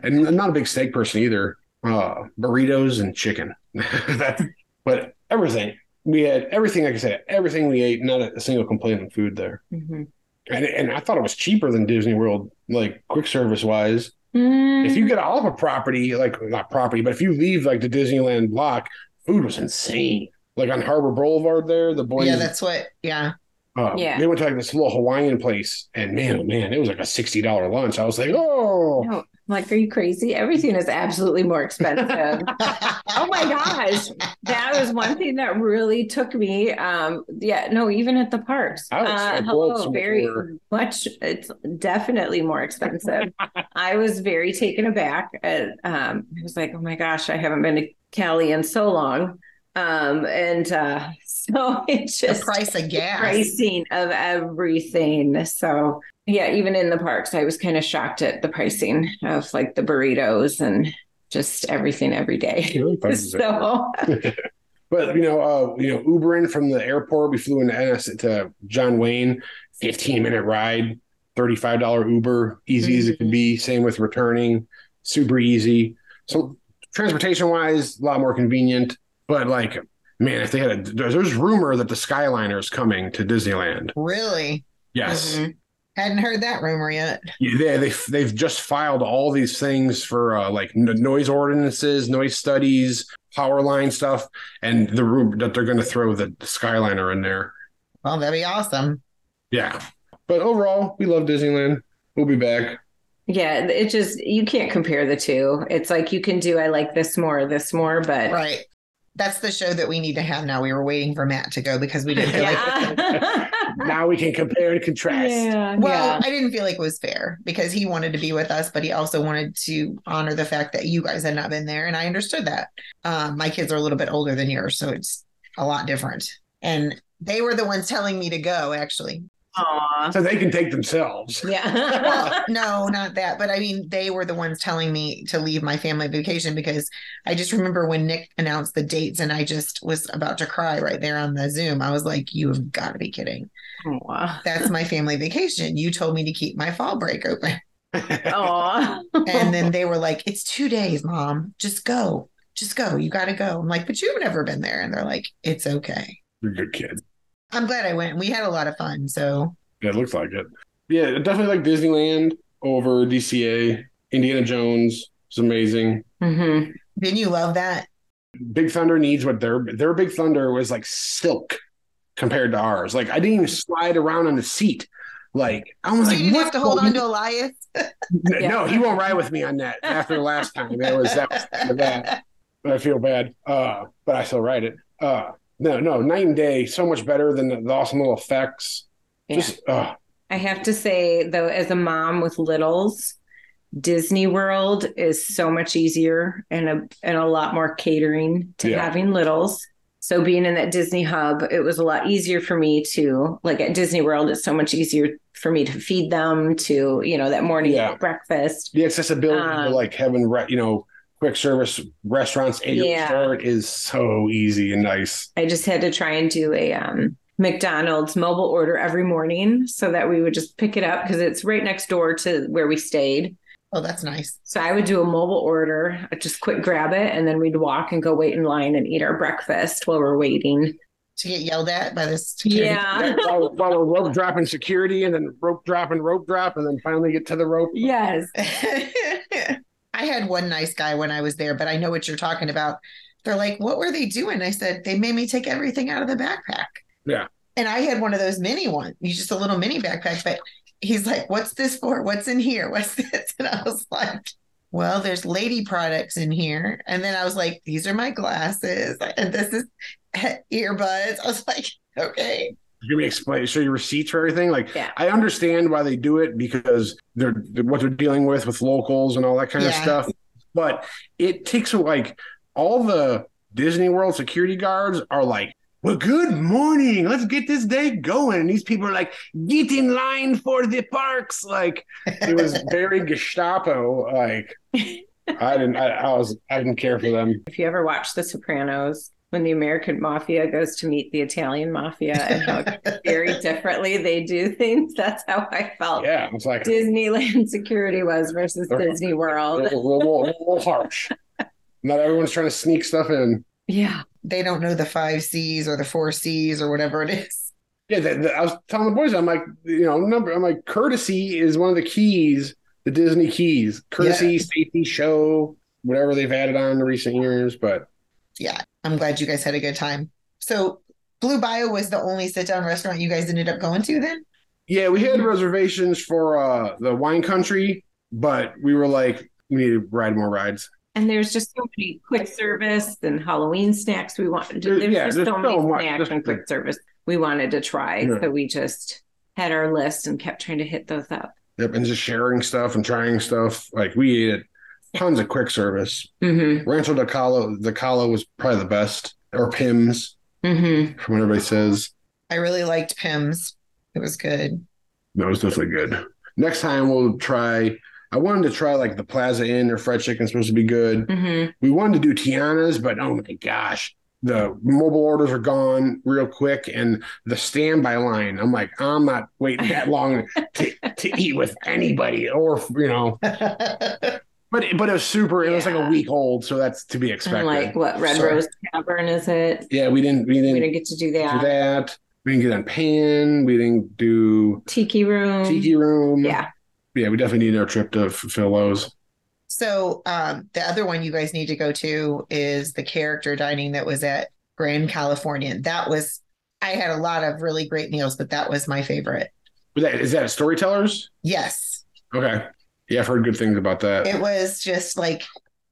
And I'm not a big steak person either. Uh, burritos and chicken. [laughs] That- but everything we had, everything like I said, everything we ate. Not a, single complaint on food there. Mhm. And and I thought it was cheaper than Disney World, like quick service wise. Mm. If you get off a property, like not property, but if you leave like the Disneyland block, food was insane. Like on Harbor Boulevard there, the boys Yeah, that's what. Yeah. Uh, Yeah. They went to like this little Hawaiian place, and man, oh man, it was like a sixty dollar lunch. I was like, oh, No, like, are you crazy? Everything is absolutely more expensive. [laughs] oh my gosh. That was one thing that really took me. Um, yeah, no, even at the parks. I was- Uh, I hello, very much it's definitely more expensive. [laughs] I was very taken aback at um I was like, oh my gosh, I haven't been to Cali in so long. Um, and uh [laughs] so it the just price of gas. pricing of everything. So yeah, even in the parks, I was kind of shocked at the pricing of like the burritos and just everything every day. [laughs] so [laughs] But you know, uh, you know, Ubering from the airport, we flew into NS to John Wayne, fifteen minute ride, thirty five dollar Uber, easy as it could be. Same with returning, super easy. So transportation wise, a lot more convenient. But like, man, if they had a, there's, there's rumor that the Skyliner is coming to Disneyland. Really? Yes, Mhm. Hadn't heard that rumor yet. yeah, they they they've just filed all these things for uh, like n- noise ordinances, noise studies, power line stuff, and the room that they're going to throw the Skyliner in there. Well, that'd be awesome. Yeah, but overall, we love Disneyland. We'll be back. yeah, it just you can't compare the two. It's like you can do I like this more, this more, but Right. That's the show that we need to have now. We were waiting for Matt to go because we didn't feel like. [laughs] [laughs] Now we can compare and contrast. yeah. Well, yeah. I didn't feel like it was fair because he wanted to be with us, but he also wanted to honor the fact that you guys had not been there. And I understood that. Um, my kids are a little bit older than yours, so it's a lot different. And they were the ones telling me to go, actually. Aw. So they can take themselves. Yeah. [laughs] Well, no, not that. But I mean, they were the ones telling me to leave my family vacation because I just remember when Nick announced the dates and I just was about to cry right there on the Zoom. I was like, you have got to be kidding. Oh, Aw. That's my family vacation. You told me to keep my fall break open. Aw. And then they were like, it's two days, mom. Just go. Just go. You got to go. I'm like, but you've never been there. And they're like, it's okay. You're a good kid. I'm glad I went. We had a lot of fun. So, Yeah, it looks like it. Yeah, definitely like Disneyland over DCA. Indiana Jones is amazing. Mm-hmm. didn't you love that? Big Thunder needs what their their Big Thunder was like silk compared to ours. Like I didn't even slide around on the seat. Like I was So like, you what have to hold the- on to Elias. No, he won't ride with me on that. After the last time, that was that was kind of bad. I feel bad, uh, but I still ride it. Uh, no, no, night and day. So much better than the, the awesome little effects. Yeah. Just uh, I have to say though, as a mom with littles, Disney World is so much easier and a and a lot more catering to Yeah. having littles. So being in that Disney hub, it was a lot easier for me to like at Disney World. It's so much easier for me to feed them to you know that morning Yeah. breakfast. the accessibility to Um, like having you know quick service restaurants at your Yeah. store is so easy and nice. I just had to try and do a um, McDonald's mobile order every morning so that we would just pick it up because it's right next door to where we stayed. Oh, that's nice. So I would do a mobile order, I'd just quick grab it, and then we'd walk and go wait in line and eat our breakfast while we're waiting. To get yelled at by this. security. Yeah. while, while we're rope dropping security and then rope dropping rope drop and then finally get to the rope. Yes. [laughs] I had one nice guy when I was there, but I know what you're talking about. They're like, what were they doing? I said, they made me take everything out of the backpack. Yeah. And I had one of those mini ones, just a little mini backpack. But he's like, what's this for? What's in here? What's [laughs] this? And I was like, well, there's lady products in here. And then I was like, these are my glasses. And this is earbuds. I was like, okay. Give me explain, show your receipts for everything. Like Yeah. I understand why they do it because they're what they're dealing with with locals and all that kind of stuff. But it takes like all the Disney World security guards are like, well, good morning. Let's get this day going. And these people are like, get in line for the parks. Like it was [laughs] very Gestapo. Like I didn't I, I was I didn't care for them. If you ever watch The Sopranos, when the American mafia goes to meet the Italian mafia and how [laughs] very differently they do things, that's how I felt Yeah. It's like Disneyland security was versus Disney [laughs] a World. little, little, little harsh. Not everyone's trying to sneak stuff in. Yeah. They don't know the five C's or the four C's or whatever it is. Yeah, the, the- I was telling the boys, I'm like, you know, number, I'm like, courtesy is one of the keys, the Disney keys. Courtesy, safety, show, whatever they've added on in the recent years. But Yeah, I'm glad you guys had a good time. So, Blue Bayou was the only sit down restaurant you guys ended up going to then? yeah, we had reservations for uh the wine country, but we were like, we need to ride more rides. And there's just so many quick service and Halloween snacks we want. There- There's yeah, just there's so many so much. snacks There's- and quick service we wanted to try. Yeah. So we just had our list and kept trying to hit those up. Yep, and just sharing stuff and trying stuff. Like we ate tons of quick service. Mm-hmm. Rancho de Calo, the Calo was probably the best, or Pym's, Mm-hmm. from what everybody says. I really liked Pym's. It was good. That was definitely good. Next time we'll try. I wanted to try like the Plaza Inn or fried chicken supposed to be good. Mm-hmm. We wanted to do Tiana's, but oh my gosh, the mobile orders are gone real quick, and the standby line. I'm like, I'm not waiting that long [laughs] to, to eat with anybody, or you know. [laughs] But it, but it was super. It was like a week old, so that's to be And expected. like what Red So- Rose Tavern is it? Yeah, we didn't. We didn't, We didn't get to do do that. that. We didn't get on pan. We didn't do Tiki room. tiki room. Yeah. yeah. We definitely need our trip to fulfill those. So um, the other one you guys need to go to is the character dining that was at Grand Californian. That was I had a lot of really great meals, but that was my favorite. Was that is that storytellers? Yes. Okay. Yeah, I've heard good things about that. It was just like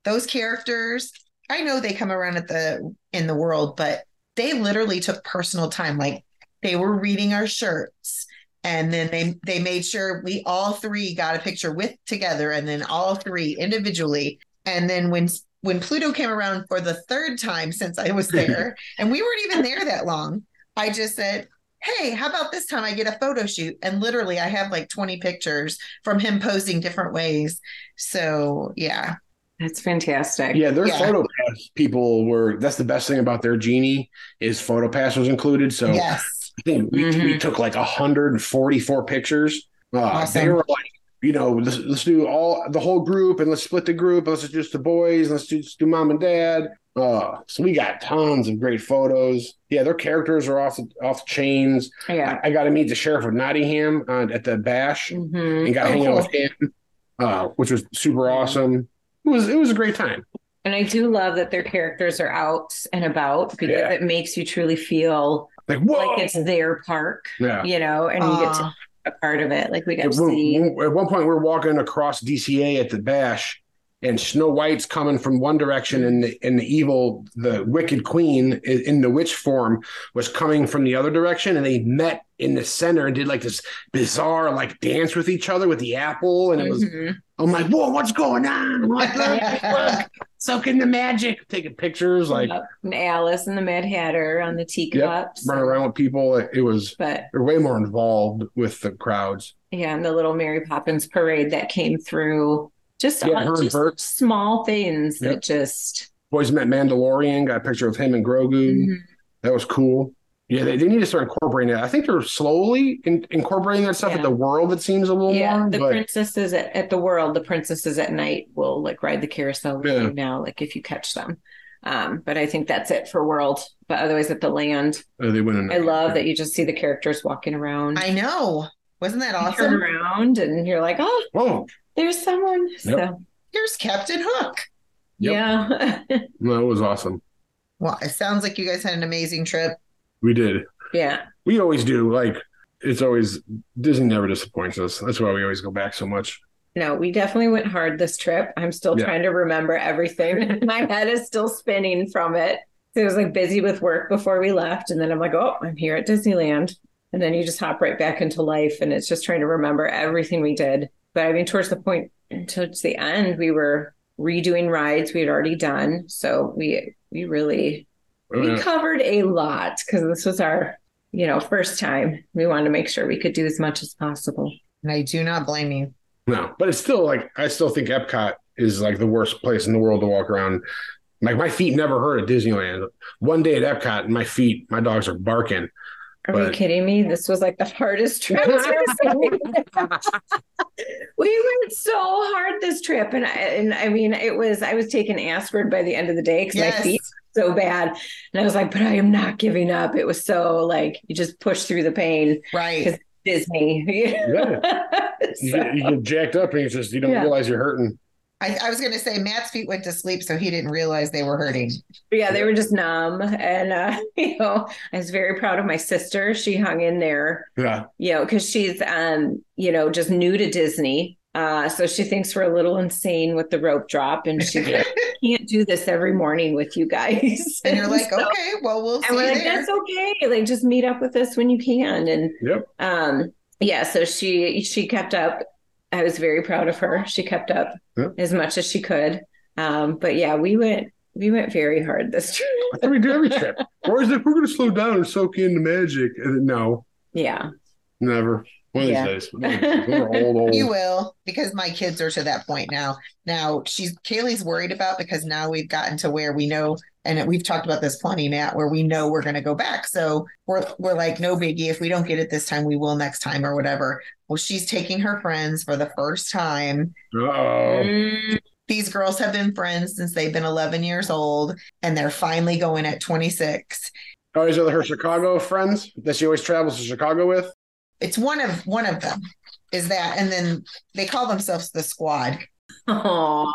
those characters. I know they come around at the in the world, but they literally took personal time. Like they were reading our shirts and then they they made sure we all three got a picture with together and then all three individually. And then when when Pluto came around for the third time since I was [laughs] there, and we weren't even there that long, I just said, Hey, how about this time I get a photo shoot? And literally, I have like 20 pictures from him posing different ways. So, yeah. That's fantastic. yeah, their Yeah. photo pass people were. That's the best thing about their genie is photo pass was included. So yes. I think we, we Mhm. took like 144 pictures. Uh, They were like, you know, let's, let's do all the whole group and let's split the group. Let's just do the boys. Let's do, just do mom and dad. Uh, so we got tons of great photos. Yeah, their characters are off the, off the chains. Yeah. I, I got to meet the sheriff of Nottingham uh, at the bash hmm and got to Oh, hang out with him, uh, which was super awesome. It was it was a great time. And I do love that their characters are out and about because Yeah. it makes you truly feel Like like it's their park, yeah. you know, and you get to Aw. be a part of it. Like we got At see. at one point, we're walking across DCA at the bash, and Snow White's coming from one direction, and the, and the evil, the Wicked Queen in the witch form was coming from the other direction, and they met in the center and did like this bizarre like dance with each other with the apple, and it was Mhm. I'm like, whoa, what's going on? I'm like, look, look, soaking the magic, taking pictures, like and Alice and the Mad Hatter on the teacups. running around with people. It, was But they're way more involved with the crowds. yeah, and the little Mary Poppins parade that came through. Just, Yeah, just small things Yep. that just Boys met Mandalorian, got a picture of him and Grogu. Mhm. That was cool. Yeah, they, they need to start incorporating that. I think they're slowly in, incorporating that stuff Yeah. at the world. It seems a little yeah, more, the but princesses at, at the world, the princesses at night will like ride the carousel with Yeah. you now, like if you catch them. Um, but I think that's it for world. But otherwise, at the land, uh, they went in. I love that you just see the characters walking around. I know. Wasn't that You turn awesome? around and you're like, oh, Oh, there's someone. So Here's Captain Hook. Yep. yeah, [laughs] that was awesome. Well, it sounds like you guys had an amazing trip. We did. yeah. We always do. Like it's always Disney never disappoints us. That's why we always go back so much. No, we definitely went hard this trip. I'm still Yeah. trying to remember everything. [laughs] My head is still spinning from it. So I was like busy with work before we left. And then I'm like, oh, I'm here at Disneyland. And then you just hop right back into life. And it's just trying to remember everything we did. But I mean, towards the point, towards the end, we were redoing rides we had already done. So we, we really, we uh-huh. covered a lot because this was our, you know, first time. We wanted to make sure we could do as much as possible. And I do not blame you. No, but it's still like I still think Epcot is like the worst place in the world to walk around. Like my feet never hurt at Disneyland. One day at Epcot, and my feet, my dogs are barking. Are you kidding me? This was like the hardest trip. [laughs] [laughs] we went so hard this trip, and I, and I mean, it was I was taking aspirin by the end of the day because Yes. my feet were so bad, and I was like, but I am not giving up. It was so like you just push through the pain. Right. Disney, [laughs] You So- get, you get jacked up, and you just you don't Yeah. realize you're hurting. I, I was going to say Matt's feet went to sleep, so he didn't realize they were hurting. yeah, they were just numb, and uh, [laughs] you know, I was very proud of my sister. She hung in there Yeah, you know, because she's um, you know, just new to Disney. Uh, so she thinks we're a little insane with the rope drop, and she [laughs] can't do this every morning with you guys. [laughs] And you're like, So- okay, well, we'll see and we're you like, there. that's okay. Like, just meet up with us when you can. And Yep. um, yeah, so she she kept up. I was very proud of her. She kept up Yep. as much as she could. Um, but yeah, we went we went very hard this [laughs] trip. That's what we do every trip. Or is it we're going to slow down and soak in the magic? And then, No, yeah. never. One of Yeah. these days. These days. We're old, [laughs] old. You will, because my kids are to that point now. Now she's Kaylee's worried about because now we've gotten to where we know, and we've talked about this plenty, Matt, where we know we're going to go back. So we're we're like, no biggie. If we don't get it this time, we will next time or whatever. Well, she's taking her friends for the first time. Uh-oh. Mm, These girls have been friends since they've been 11 years old, and they're finally going at 26. Oh, is it her Chicago friends that she always travels to Chicago with? It's one of one of them is that, and then they call themselves the squad. aw.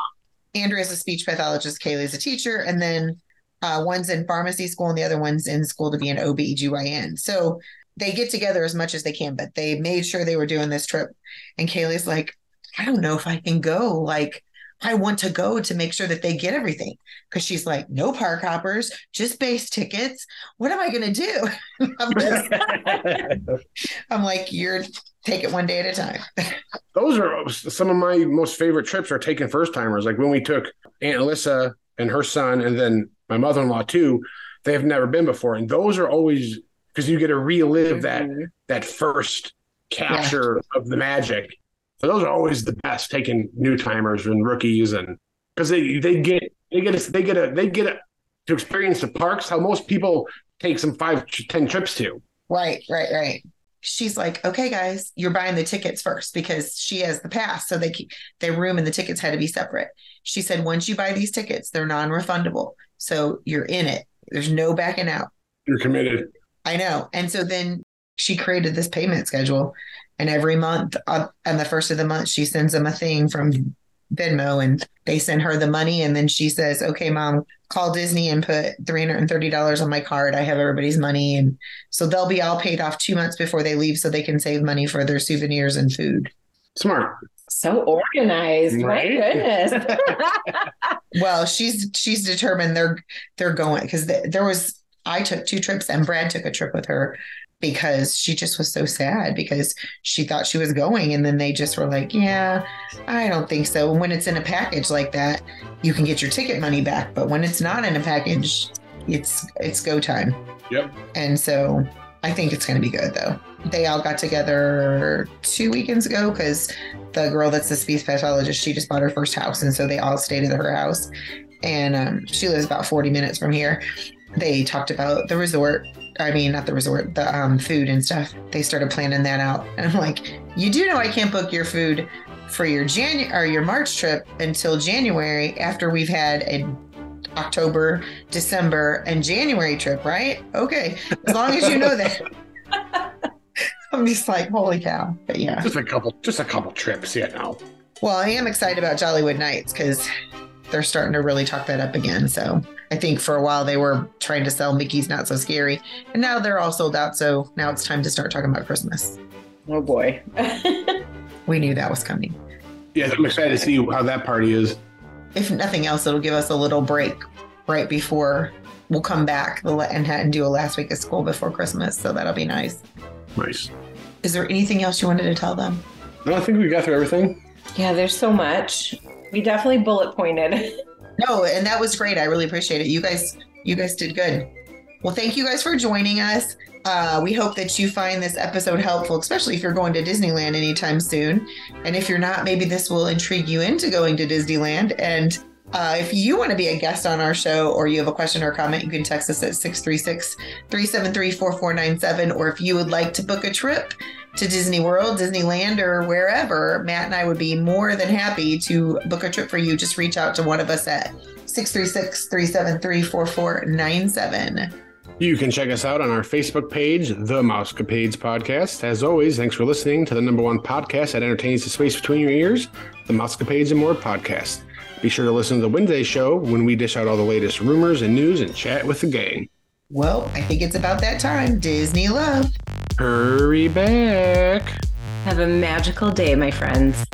Andrea's a speech pathologist, Kaylee's a teacher, and then uh, one's in pharmacy school and the other one's in school to be an OBGYN. So they get together as much as they can, but they made sure they were doing this trip. And Kaylee's like, I don't know if I can go. Like, I want to go to make sure that they get everything. Cause she's like, no park hoppers, just base tickets. What am I going to do? [laughs] I'm, just- [laughs] I'm like, you're take it one day at a time. [laughs] Those are some of my most favorite trips are taking first timers. Like when we took Aunt Alyssa and her son, and then my mother in law too. They have never been before, and those are always because you get to relive that Mhm. that first capture of the magic. So those are always the best. Taking new timers and rookies, and because they they get they get a, they get a they get a, to experience the parks how most people take some five ten trips to. Right, right, right. She's like, okay, guys, you're buying the tickets first because she has the pass. So they keep their room and the tickets had to be separate. She said, once you buy these tickets, they're non refundable. So you're in it. There's no backing out. You're committed. I know. And so then she created this payment schedule. And every month, uh, on the first of the month, she sends them a thing from Venmo and they send her the money. And then she says, okay, mom, call Disney and put $330 on my card. I have everybody's money. And so they'll be all paid off two months before they leave so they can save money for their souvenirs and food. Smart. So organized. Right? My goodness. [laughs] [laughs] Well, she's she's determined they're they're going because there was I took two trips and Brad took a trip with her because she just was so sad because she thought she was going and then they just were like, yeah, I don't think so. And when it's in a package like that, you can get your ticket money back, but when it's not in a package, it's it's go time. Yep. And so I think it's going to be good though. They all got together two weekends ago because the girl that's the speech pathologist, she just bought her first house. And so they all stayed at her house. And um, she lives about 40 minutes from here. They talked about the resort. I mean, not the resort, the um, food and stuff. They started planning that out. [laughs] And I'm like, you do know I can't book your food for your January or your March trip until January after we've had a October, December, and January trip, right? Okay. As long as you know that. [laughs] I'm just like, holy cow. But yeah. Just a couple, just a couple trips. Yeah, no. Well, I am excited about Jollywood Nights because they're starting to really talk that up again. So I think for a while they were trying to sell Mickey's Not So Scary, and now they're all sold out. So now it's time to start talking about Christmas. oh boy. [laughs] We knew that was coming. Yeah, I'm excited to see how that party is. If nothing else, it'll give us a little break right before we'll come back and, and do a last week of school before Christmas. So that'll be nice. Nice. Is there anything else you wanted to tell them? No, I think we got through everything. yeah, there's so much. We definitely bullet pointed. [laughs] No, and that was great. I really appreciate it. You guys, you guys did good. Well, thank you guys for joining us. Uh, we hope that you find this episode helpful, especially if you're going to Disneyland anytime soon. And if you're not, maybe this will intrigue you into going to Disneyland. And uh, if you want to be a guest on our show or you have a question or comment, you can text us at 636 373 4497. Or if you would like to book a trip to Disney World, Disneyland, or wherever, Matt and I would be more than happy to book a trip for you. Just reach out to one of us at 636 373 4497. You can check us out on our Facebook page, The Mousecapades Podcast. As always, thanks for listening to the number one podcast that entertains the space between your ears, The Mousecapades and More Podcast. Be sure to listen to the Wednesday show when we dish out all the latest rumors and news and chat with the gang. Well, I think it's about that time. Disney love. Hurry back. Have a magical day, my friends.